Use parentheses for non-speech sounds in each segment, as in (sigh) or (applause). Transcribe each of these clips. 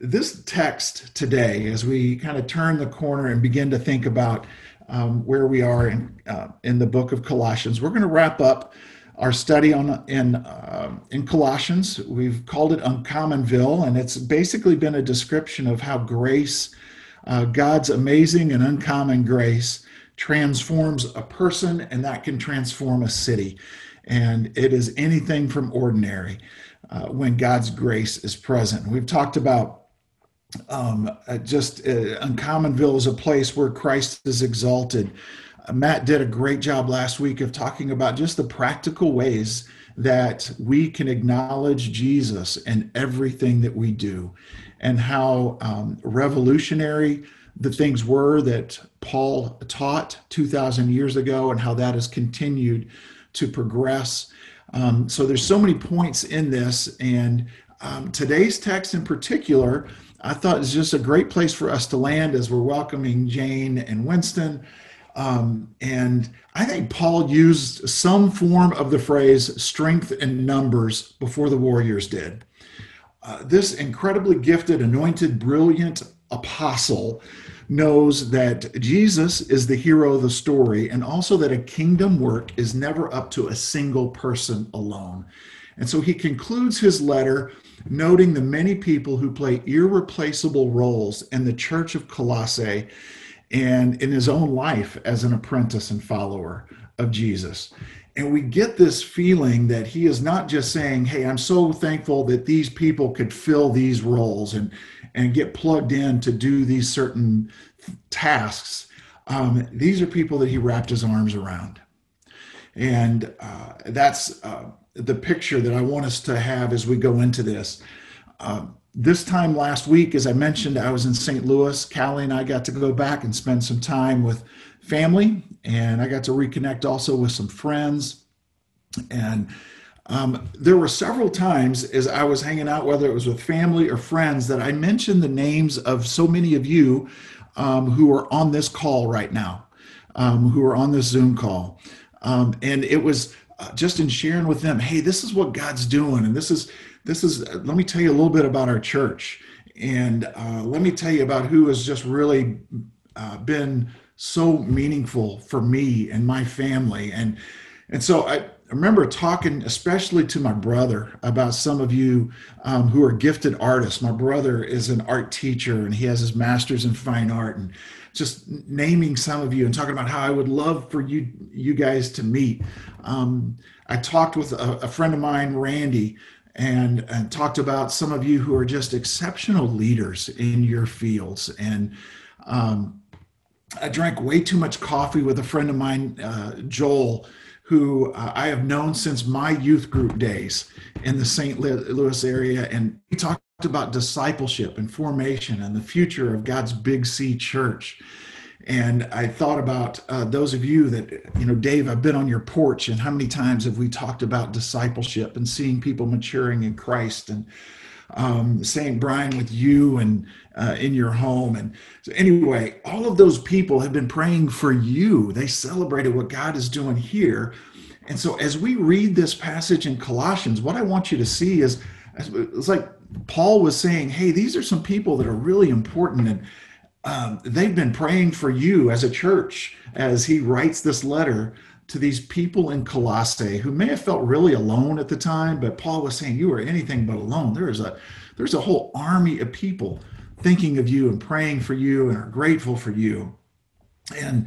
this text today, as we kind of turn the corner and begin to think about um, where we are in, uh, in the book of Colossians, we're going to wrap up our study on in uh, in Colossians. We've called it Uncommonville, and it's basically been a description of how grace, uh, God's amazing and uncommon grace, transforms a person, and that can transform a city. And it is anything from ordinary uh, when God's grace is present. We've talked about um, uh, just uh, Uncommonville is a place where Christ is exalted. Uh, Matt did a great job last week of talking about just the practical ways that we can acknowledge Jesus in everything that we do and how um, revolutionary the things were that Paul taught 2,000 years ago and how that has continued to progress. Um, so there's so many points in this, and um, today's text in particular I thought it's just a great place for us to land as we're welcoming Jane and Winston. Um, and I think Paul used some form of the phrase strength in numbers before the Warriors did. Uh, this incredibly gifted, anointed, brilliant apostle knows that Jesus is the hero of the story and also that a kingdom work is never up to a single person alone. And so he concludes his letter noting the many people who play irreplaceable roles in the church of Colossae and in his own life as an apprentice and follower of Jesus. And we get this feeling that he is not just saying, Hey, I'm so thankful that these people could fill these roles and, and get plugged in to do these certain tasks. Um, these are people that he wrapped his arms around. And uh, that's uh, the picture that I want us to have as we go into this. Uh, this time last week, as I mentioned, I was in St. Louis. Callie and I got to go back and spend some time with family, and I got to reconnect also with some friends. And um, there were several times as I was hanging out, whether it was with family or friends, that I mentioned the names of so many of you um, who are on this call right now, um, who are on this Zoom call. Um, and it was uh, just in sharing with them, hey, this is what God's doing, and this is this is. Uh, let me tell you a little bit about our church, and uh, let me tell you about who has just really uh, been so meaningful for me and my family, and and so I. remember talking especially to my brother about some of you um, who are gifted artists. My brother is an art teacher and he has his master's in fine art. And just naming some of you and talking about how I would love for you you guys to meet. Um, I talked with a, a, friend of mine, Randy, and, and talked about some of you who are just exceptional leaders in your fields. And um, I drank way too much coffee with a friend of mine, uh, Joel, who uh, I have known since my youth group days in the St. Louis area. And we talked about discipleship and formation and the future of God's Big C church. And I thought about uh, those of you that, you know, Dave, I've been on your porch, and how many times have we talked about discipleship and seeing people maturing in Christ and um, St. Brian with you and uh, in your home. And so, anyway, all of those people have been praying for you. They celebrated what God is doing here. And so, as we read this passage in Colossians, what I want you to see is it's like Paul was saying, hey, these are some people that are really important and um, they've been praying for you as a church as he writes this letter to these people in Colossae who may have felt really alone at the time, but Paul was saying you are anything but alone. There is a there's a whole army of people thinking of you and praying for you and are grateful for you. And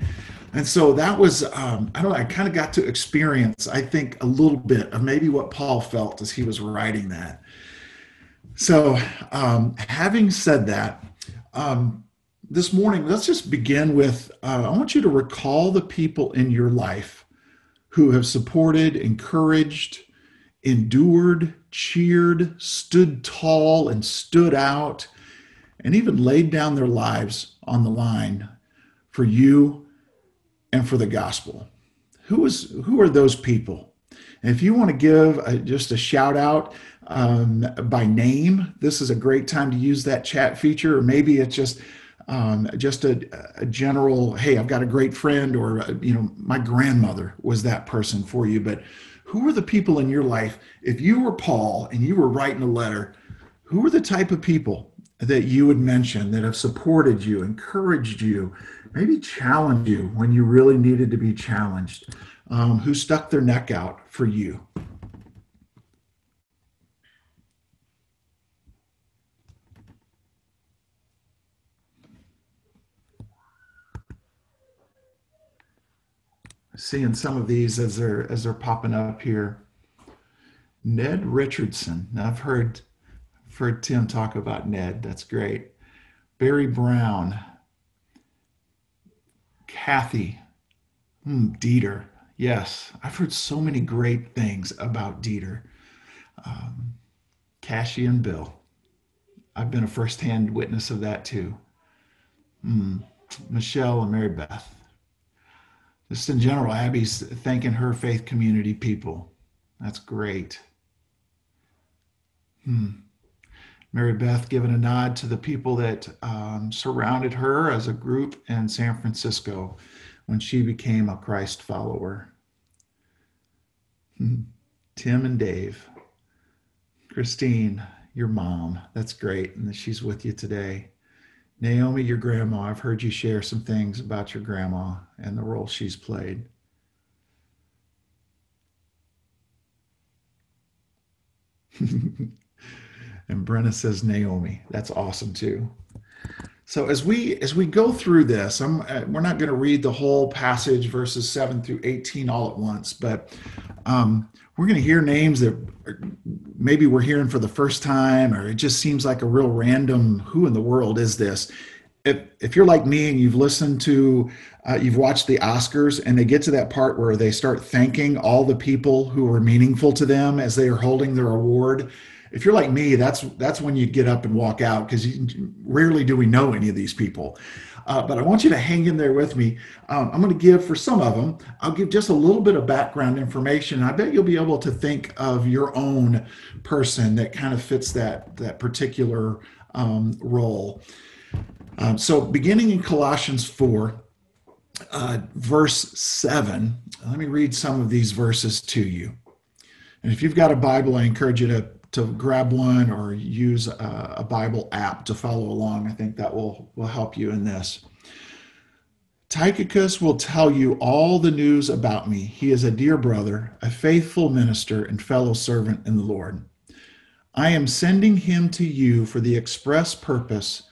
and so that was um, I don't know, I kind of got to experience, I think, a little bit of maybe what Paul felt as he was writing that. So, um, having said that, um, this morning, let's just begin with uh, I want you to recall the people in your life who have supported, encouraged, endured, cheered, stood tall, and stood out, and even laid down their lives on the line for you and for the gospel. Who is who are those people? And if you want to give a, just a shout out, um, by name. This is a great time to use that chat feature, or maybe it's just um, just a, a, general, hey, I've got a great friend, or uh, you know, my grandmother was that person for you. But who are the people in your life? If you were Paul and you were writing a letter, who are the type of people that you would mention that have supported you, encouraged you, maybe challenged you when you really needed to be challenged, um, who stuck their neck out for you? Seeing some of these as they're as they're popping up here. Ned Richardson. Now I've heard I've heard Tim talk about Ned. That's great. Barry Brown. Kathy. Hmm, Dieter. Yes, I've heard so many great things about Dieter. Um, Cassie and Bill. I've been a firsthand witness of that too. Mm, Michelle and Mary Beth. Just in general, Abby's thanking her faith community people. That's great. Hmm. Mary Beth giving a nod to the people that um, surrounded her as a group in San Francisco when she became a Christ follower. Hmm. Tim and Dave. Christine, your mom. That's great. And she's with you today. Naomi, your grandma. I've heard you share some things about your grandma and the role she's played. (laughs) and Brenna says Naomi. That's awesome too. So as we as we go through this, I'm, uh, we're not going to read the whole passage, verses seven through eighteen, all at once, but um, we're going to hear names that maybe we're hearing for the first time, or it just seems like a real random. Who in the world is this? If if you're like me and you've listened to, uh, you've watched the Oscars, and they get to that part where they start thanking all the people who were meaningful to them as they are holding their award if you're like me, that's that's when you get up and walk out because rarely do we know any of these people. Uh, but I want you to hang in there with me. Um, I'm going to give for some of them. I'll give just a little bit of background information. I bet you'll be able to think of your own person that kind of fits that that particular um, role. Um, so, beginning in Colossians four, uh, verse seven. Let me read some of these verses to you. And if you've got a Bible, I encourage you to to grab one or use a, a, Bible app to follow along. I think that will, will help you in this. Tychicus will tell you all the news about me. He is a dear brother, a faithful minister, and fellow servant in the Lord. I am sending him to you for the express purpose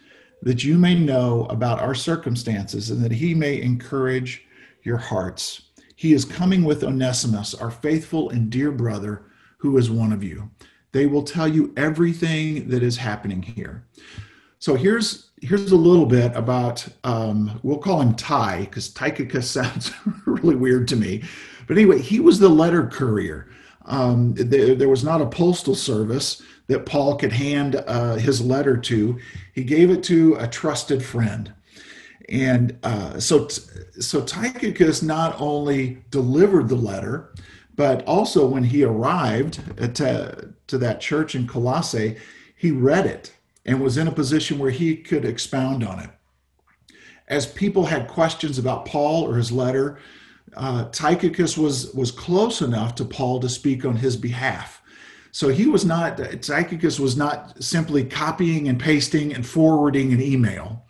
that you may know about our circumstances and that he may encourage your hearts. He is coming with Onesimus, our faithful and dear brother, who is one of you. They will tell you everything that is happening here. So here's here's a little bit about um, we'll call him Ty because Tychicus (laughs) sounds really weird to me. But anyway, he was the letter courier. Um, there, there, was not a postal service that Paul could hand uh, his letter to. He gave it to a trusted friend. And uh, so, so Tychicus not only delivered the letter, but also when he arrived to, to that church in Colossae, he read it and was in a position where he could expound on it. As people had questions about Paul or his letter, uh, Tychicus was, was close enough to Paul to speak on his behalf. So he was not, Tychicus was not simply copying and pasting and forwarding an email.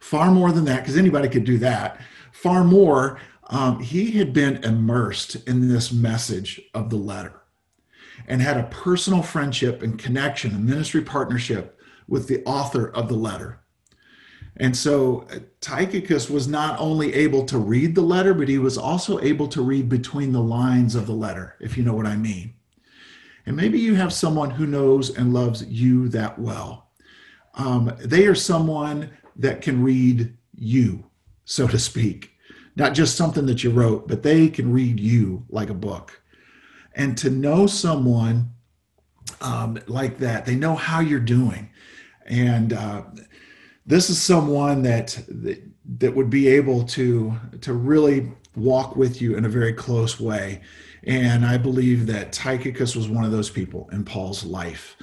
Far more than that, because anybody could do that. Far more, um, he had been immersed in this message of the letter and had a personal friendship and connection, a ministry partnership with the author of the letter. And so uh, Tychicus was not only able to read the letter, but he was also able to read between the lines of the letter, if you know what I mean. And maybe you have someone who knows and loves you that well. Um, they are someone that can read you, so to speak not just something that you wrote, but they can read you like a book. And to know someone um, like that, they know how you're doing. And uh, this is someone that, that that would be able to to really walk with you in a very close way. And I believe that Tychicus was one of those people in Paul's life.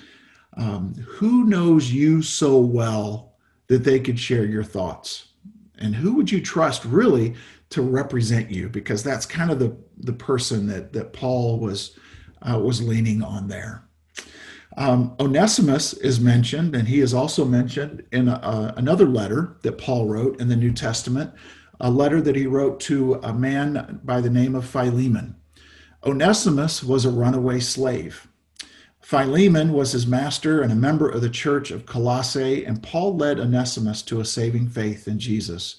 Um, who knows you so well that they could share your thoughts? And who would you trust really to represent you because that's kind of the the person that that Paul was uh, was leaning on there. Um, Onesimus is mentioned, and he is also mentioned in a, another letter that Paul wrote in the New Testament, a letter that he wrote to a man by the name of Philemon. Onesimus was a runaway slave. Philemon was his master and a member of the church of Colossae, and Paul led Onesimus to a saving faith in Jesus,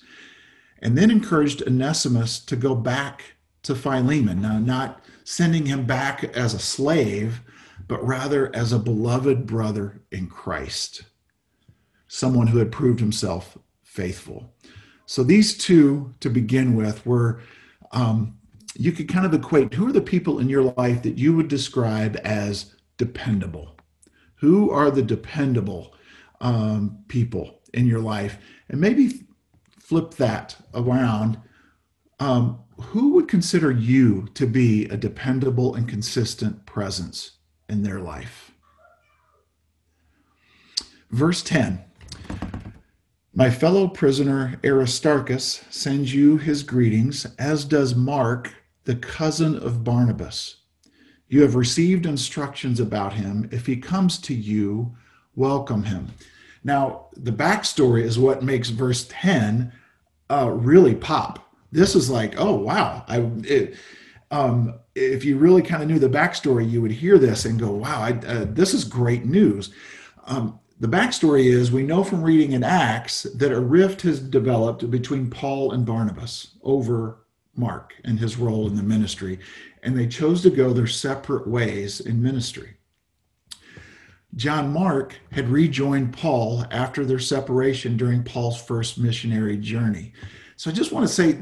and then encouraged Onesimus to go back to Philemon. Now, not sending him back as a slave, but rather as a beloved brother in Christ, someone who had proved himself faithful. So these two, to begin with, were um, you could kind of equate who are the people in your life that you would describe as dependable? Who are the dependable um, people in your life? And maybe flip that around. Um, who would consider you to be a dependable and consistent presence in their life? Verse 10 My fellow prisoner Aristarchus sends you his greetings, as does Mark, the cousin of Barnabas. You have received instructions about him. If he comes to you, welcome him. Now, the backstory is what makes verse 10 uh, really pop. This is like, oh, wow. I, it, um, if you really kind of knew the backstory, you would hear this and go, wow, I, uh, this is great news. Um, the backstory is we know from reading in Acts that a rift has developed between Paul and Barnabas over Mark and his role in the ministry and they chose to go their separate ways in ministry. John Mark had rejoined Paul after their separation during Paul's first missionary journey. So I just want to say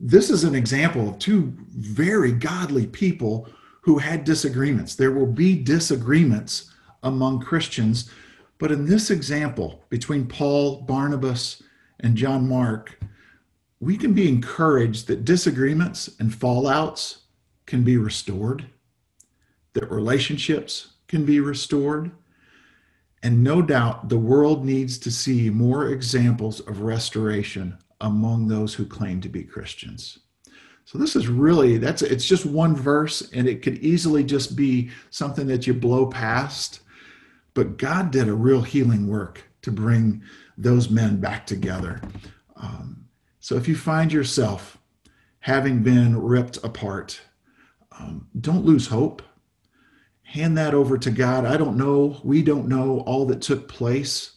this is an example of two very godly people who had disagreements. There will be disagreements among Christians, but in this example between Paul, Barnabas, and John Mark, we can be encouraged that disagreements and fallouts can be restored, that relationships can be restored. And no doubt the world needs to see more examples of restoration among those who claim to be Christians. So this is really that's it's just one verse and it could easily just be something that you blow past. But God did a real healing work to bring those men back together. Um, so if you find yourself having been ripped apart, um, don't lose hope. Hand that over to God. I don't know, we don't know all that took place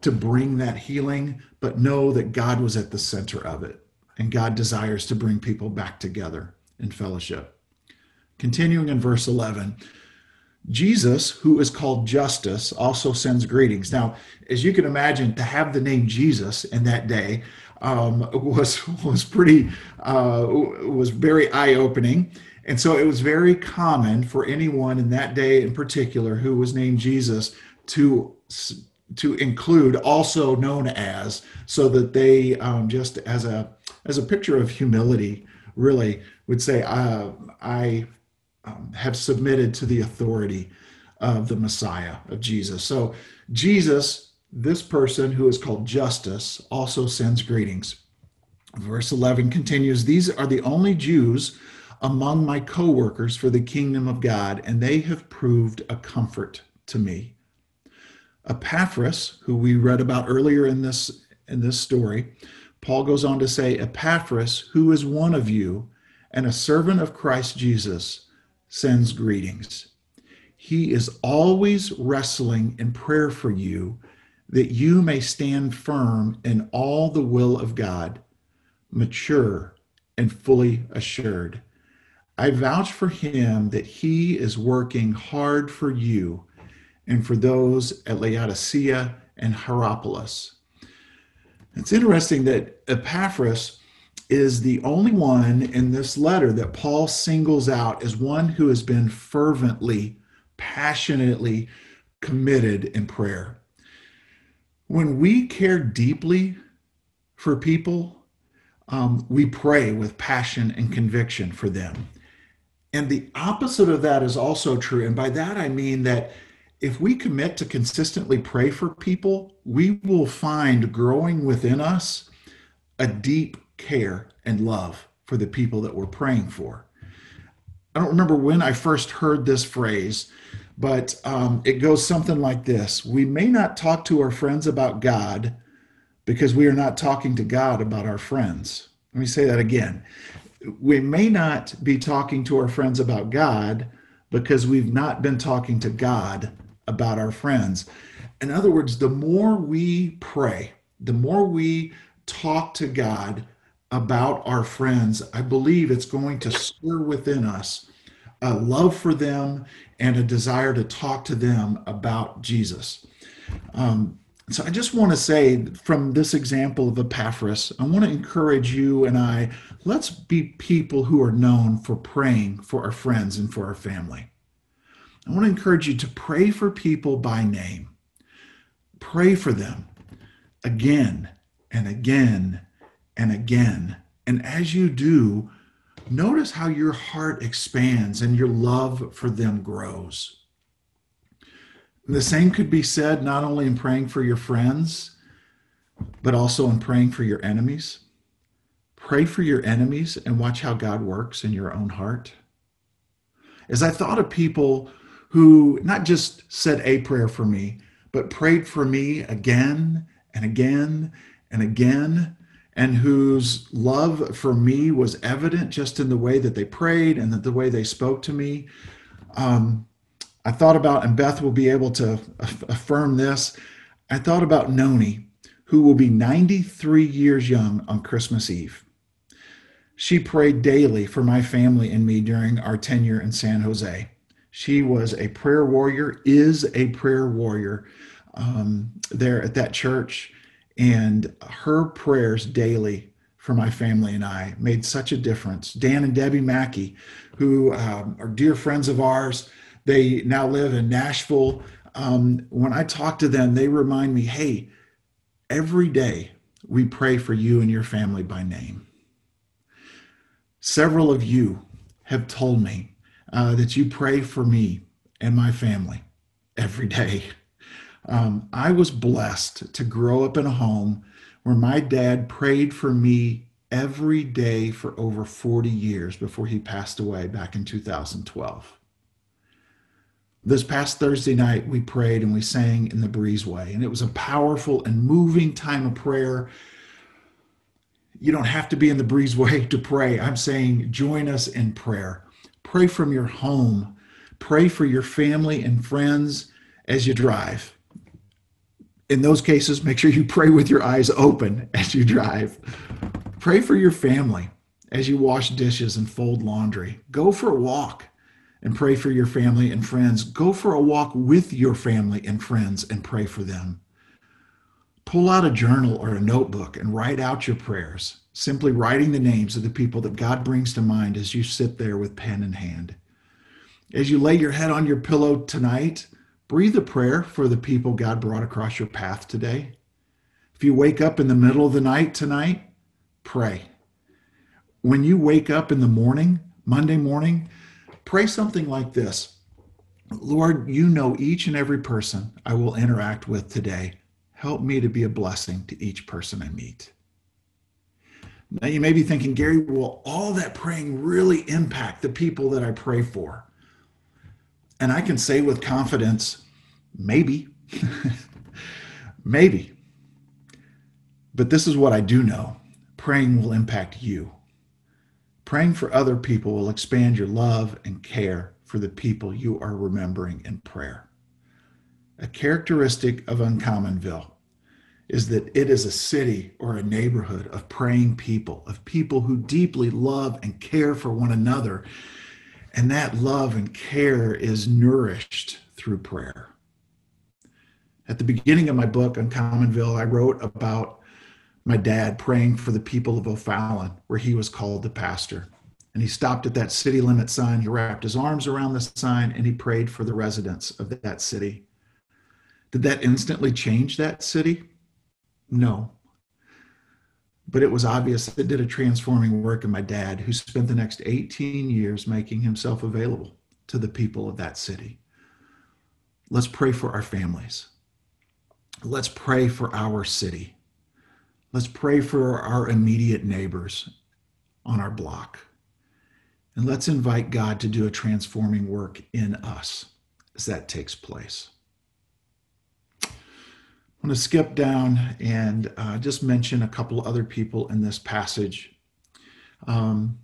to bring that healing, but know that God was at the center of it. And God desires to bring people back together in fellowship. Continuing in verse 11, Jesus, who is called Justus, also sends greetings. Now, as you can imagine, to have the name Jesus in that day um, (laughs) was was pretty uh, was very eye opening. And so it was very common for anyone in that day in particular who was named Jesus to to include also known as so that they um, just as a as a picture of humility really would say uh, i um, have submitted to the authority of the messiah of jesus. So jesus this person who is called Justus, also sends greetings. Verse 11 continues these are the only jews among my co-workers for the kingdom of God, and they have proved a comfort to me. Epaphras, who we read about earlier in this in this story, Paul goes on to say, Epaphras, who is one of you and a servant of Christ Jesus, sends greetings. He is always wrestling in prayer for you that you may stand firm in all the will of God, mature and fully assured. I vouch for him that he is working hard for you and for those at Laodicea and Hierapolis. It's interesting that Epaphras is the only one in this letter that Paul singles out as one who has been fervently, passionately committed in prayer. When we care deeply for people, um, we pray with passion and conviction for them. And the opposite of that is also true. And by that, I mean that if we commit to consistently pray for people, we will find growing within us a deep care and love for the people that we're praying for. I don't remember when I first heard this phrase, but um, it goes something like this We may not talk to our friends about God because we are not talking to God about our friends. Let me say that again. We may not be talking to our friends about God because we've not been talking to God about our friends. In other words, the more we pray, the more we talk to God about our friends, I believe it's going to stir within us a love for them and a desire to talk to them about Jesus. Um, so I just want to say from this example of Epaphras, I want to encourage you and I, let's be people who are known for praying for our friends and for our family. I want to encourage you to pray for people by name. Pray for them again and again and again. And as you do, notice how your heart expands and your love for them grows. The same could be said not only in praying for your friends, but also in praying for your enemies. Pray for your enemies and watch how God works in your own heart. As I thought of people who not just said a prayer for me, but prayed for me again and again and again, and whose love for me was evident just in the way that they prayed and the way they spoke to me. Um, I thought about, and Beth will be able to affirm this. I thought about Noni, who will be 93 years young on Christmas Eve. She prayed daily for my family and me during our tenure in San Jose. She was a prayer warrior, is a prayer warrior um, there at that church. And her prayers daily for my family and I made such a difference. Dan and Debbie Mackey, who um, are dear friends of ours, they now live in Nashville. Um, when I talk to them, they remind me, hey, every day we pray for you and your family by name. Several of you have told me uh, that you pray for me and my family every day. Um, I was blessed to grow up in a home where my dad prayed for me every day for over 40 years before he passed away back in 2012. This past Thursday night, we prayed and we sang in the breezeway, and it was a powerful and moving time of prayer. You don't have to be in the breezeway (laughs) to pray. I'm saying join us in prayer. Pray from your home. Pray for your family and friends as you drive in those cases, make sure you pray with your eyes open (laughs) as you drive. Pray for your family as you wash dishes and fold laundry. Go for a walk and pray for your family and friends. Go for a walk with your family and friends and pray for them. Pull out a journal or a notebook and write out your prayers, simply writing the names of the people that God brings to mind as you sit there with pen in hand. As you lay your head on your pillow tonight, breathe a prayer for the people God brought across your path today. If you wake up in the middle of the night tonight, pray. When you wake up in the morning, Monday morning, pray something like this Lord, you know each and every person I will interact with today. Help me to be a blessing to each person I meet. Now, you may be thinking, Gary, will all that praying really impact the people that I pray for? And I can say with confidence, maybe, (laughs) maybe. But this is what I do know praying will impact you. Praying for other people will expand your love and care for the people you are remembering in prayer. A characteristic of Uncommonville is that it is a city or a neighborhood of praying people, of people who deeply love and care for one another and that love and care is nourished through prayer. At the beginning of my book, Uncommonville, I wrote about my dad praying for the people of O'Fallon, where he was called the pastor. And he stopped at that city limit sign. He wrapped his arms around the sign and he prayed for the residents of that city. Did that instantly change that city? No. But it was obvious it did a transforming work in my dad, who spent the next 18 years making himself available to the people of that city. Let's pray for our families. Let's pray for our city. Let's pray for our immediate neighbors on our block. And let's invite God to do a transforming work in us, as that takes place. I'm going to skip down and uh, just mention a couple other people in this passage. Um,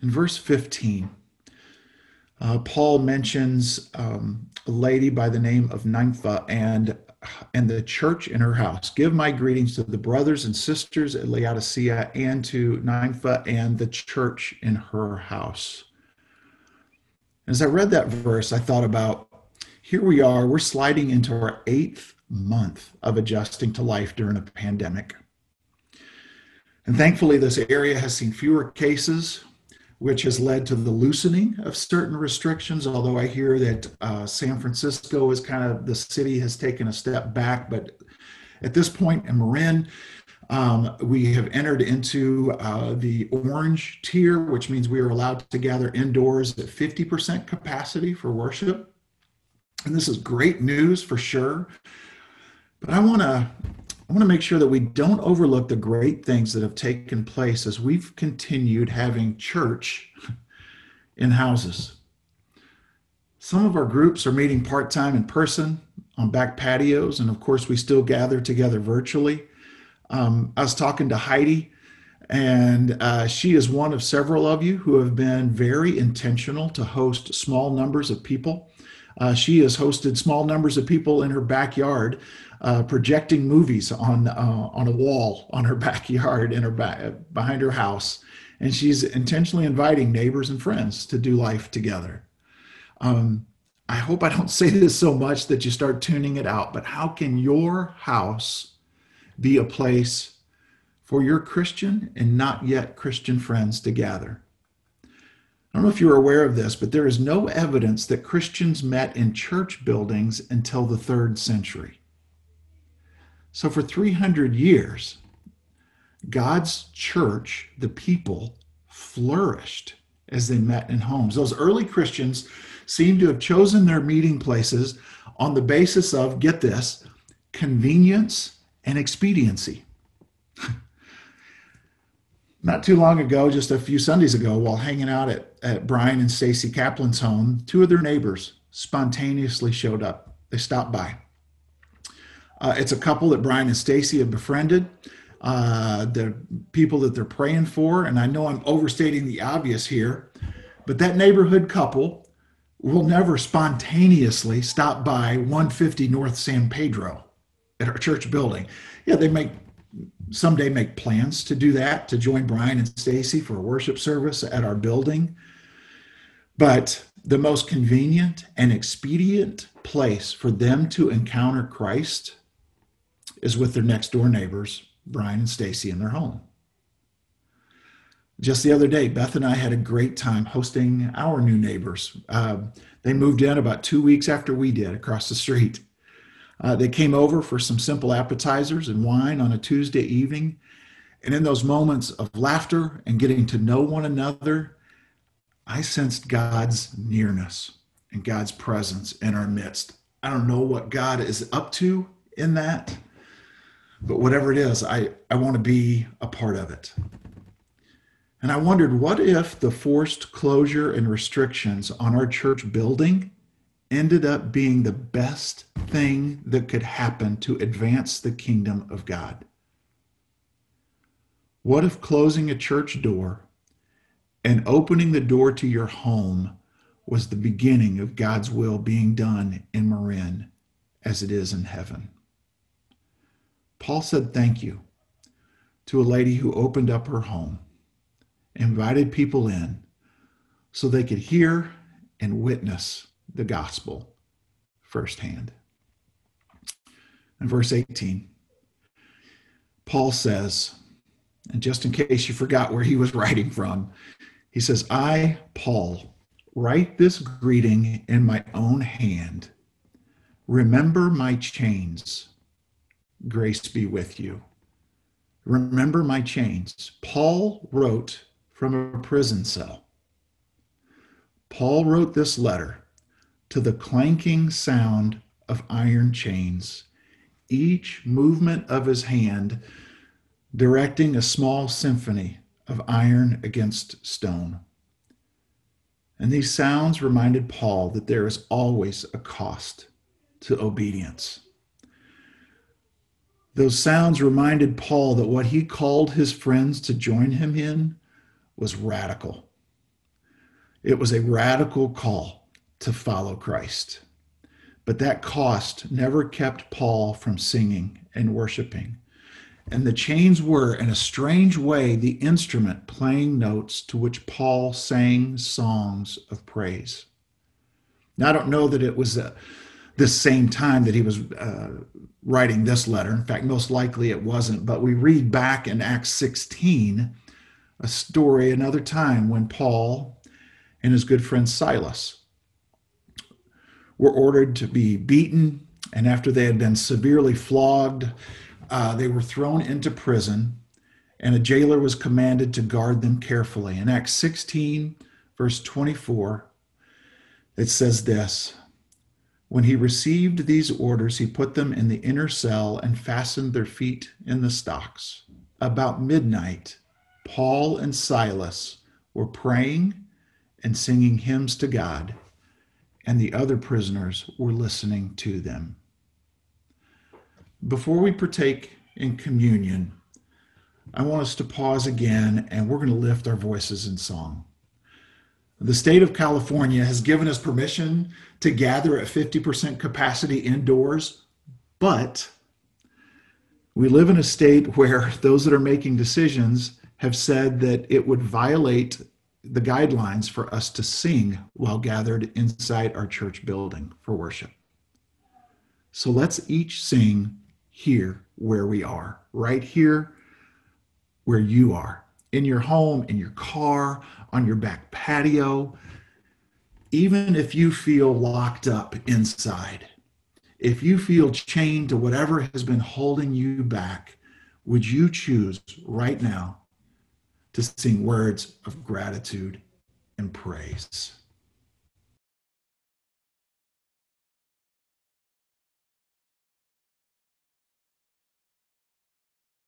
in verse 15, uh, Paul mentions um, a lady by the name of Nympha and and the church in her house. Give my greetings to the brothers and sisters at Laodicea and to Nympha and the church in her house. As I read that verse, I thought about here we are, we're sliding into our eighth month of adjusting to life during a pandemic. And thankfully, this area has seen fewer cases, which has led to the loosening of certain restrictions. Although I hear that uh, San Francisco is kind of the city has taken a step back, but at this point in Marin, um, we have entered into uh, the orange tier, which means we are allowed to gather indoors at 50% capacity for worship. And this is great news for sure. But I want to I want to make sure that we don't overlook the great things that have taken place as we've continued having church in houses. Some of our groups are meeting part time in person on back patios, and of course, we still gather together virtually. Um, I was talking to Heidi, and uh, she is one of several of you who have been very intentional to host small numbers of people. Uh, she has hosted small numbers of people in her backyard uh, projecting movies on uh, on a wall on her (laughs) backyard in her back behind her house, and she's intentionally inviting neighbors and friends to do life together. Um, I hope I don't (laughs) say this so much that you start tuning it out, but how can your house be a place for your Christian and not yet Christian friends to gather? I don't know if you're aware of this, but there is no evidence that Christians met in church buildings until the third century. So for 300 years, God's church, the people, flourished as they met in homes. Those early Christians seem to have chosen their meeting places on the basis of, get this, convenience and expediency. Not too long ago, just a few Sundays ago, while hanging out at, at Brian and Stacy Kaplan's home, two of their neighbors spontaneously showed up. They stopped by. Uh, it's a couple that Brian and Stacy have befriended. Uh, the people that they're praying for, and I know I'm overstating the obvious here, but that neighborhood couple will never spontaneously stop by 150 North San Pedro at our church building. Yeah, they make someday make plans to do that to join Brian and Stacy for a worship service at our building. But the most convenient and expedient place for them to encounter Christ is with their next door neighbors, Brian and Stacy, in their home. Just the other day, Beth and I had a great time hosting our new neighbors. Uh, they moved in about two weeks after we did across the street. Uh, they came over for some simple appetizers and wine on a Tuesday evening. And in those moments of laughter and getting to know one another, I sensed God's nearness and God's presence in our midst. I don't know what God is up to in that, but whatever it is, I, I want to be a part of it. And I wondered, what if the forced closure and restrictions on our church building ended up being the best thing that could happen to advance the kingdom of God? What if closing a church door and opening the door to your home was the beginning of God's will being done in Marin as it is in heaven? Paul said thank you to a lady who opened up her home, invited people in so they could hear and witness the gospel firsthand. In verse 18, Paul says, and just in case you forgot where he was writing from, he says, I, Paul, write this greeting in my own hand. Remember my chains Grace be with you. Remember my chains. Paul wrote from a prison cell. Paul wrote this letter to the clanking sound of iron chains, each movement of his hand directing a small symphony of iron against stone. And these sounds reminded Paul that there is always a cost to obedience. Those sounds reminded Paul that what he called his friends to join him in was radical. It was a radical call to follow Christ. But that cost never kept Paul from singing and worshiping. And the chains were, in a strange way, the instrument playing notes to which Paul sang songs of praise. Now, I don't know that it was uh, this same time that he was uh, writing this letter. In fact, most likely it wasn't. But we read back in Acts 16 a story, another time when Paul and his good friend Silas were ordered to be beaten, and after they had been severely flogged, uh, they were thrown into prison, and a jailer was commanded to guard them carefully. In Acts 16, verse 24, it says this When he received these orders, he put them in the inner cell and fastened their feet in the stocks. About midnight, Paul and Silas were praying and singing hymns to God and the other prisoners were listening to them. Before we partake in communion, I want us to pause again and we're going to lift our voices in song. The state of California has given us permission to gather at 50% capacity indoors, but we live in a state where those that are making decisions have said that it would violate the guidelines for us to sing while gathered inside our church building for worship. So let's each sing here where we are, right here where you are, in your home, in your car, on your back patio. Even if you feel locked up inside, if you feel chained to whatever has been holding you back, would you choose right now to sing words of gratitude and praise.